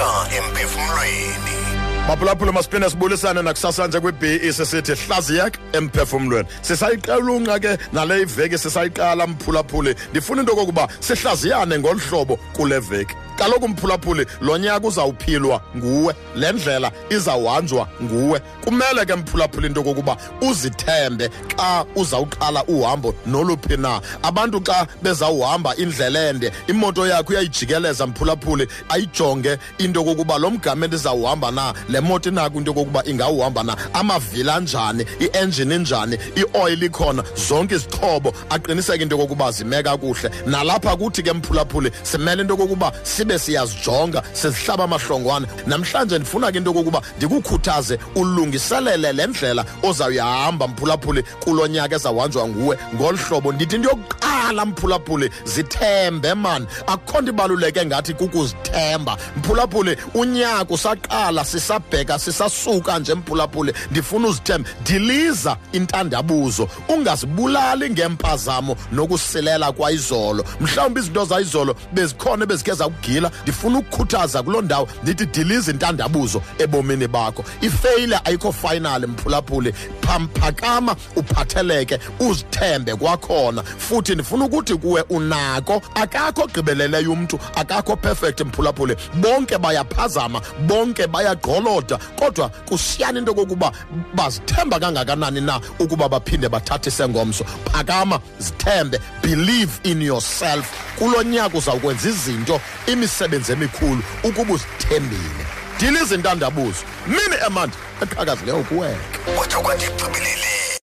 Oscar en Perfumery. maphulaphula masiphinde sibulisane nakusasa nje kwi-be sisithi hlaziyek emphefumlweni sisayiqelunqa ke nale iveki sisayiqala mphulaphuli ndifuna into okokuba sihlaziyane ngolu hlobo kule veki kaloku mphulaphuli lo nyaka uzawuphilwa nguwe le ndlela izawuhanjwa nguwe kumele ke mphulaphuli into okokuba uzithembe xa uzawuqala uhambo noluphi na abantu xa bezawuhamba indlela ende imoto yakho uyayijikeleza mphulaphuli ayijonge into okokuba lo mgama endizawuhamba na le le moto inako into yokokuba ingawuhamba na amavili anjani i-enjini injani ioyile ikhona zonke izixhobo aqiniseke into yokokuba zimeka kuhle nalapha kuthi ke mphulaphuli simele into yokokuba sibe siyazijonga sizihlaba amahlongwane namhlanje ndifuna ke into yokokuba ndikukhuthaze ulungiselele le ndlela ozawuyahamba mphulaphuli kulo nyaka ezawanjwa nguwe ngolu hlobo ndithi into yokuqala mphulaphuli zithembe mani akukho nto ibaluleke ngathi kukuzithemba mphulaphuli unyaka usaqala sisap ndibheka sisasuka nje mphulaphule ndifuna uzithemba diliza intandabuzo ungazibulali ngempazamo nokusilela kwayizolo mhlawumbi izinto zayizolo bezikhona bezikhe zakugila ndifuna ukukhuthaza kuloo ndawo ndithi diliza intandabuzo ebomini bakho ifeyile ayikho final mphulaphule phamphakama uphatheleke uzithembe kwakhona futhi ndifuna ukuthi kuwe unako akakho ogqibeleleyo umntu akakho perfect mphulaphule bonke bayaphazama bonke bayagqolo bayauploada kodwa kusiyana into kokuba bazithemba kangakanani na ukuba baphinde bathathise ngomso phakama zithembe believe in yourself kulo nyaka uzawukwenza izinto imisebenzi emikhulu ukuba uzithembile dila izintandabuzo mini emanti eqhakazileyo kuweka kutsho kwathi xibilile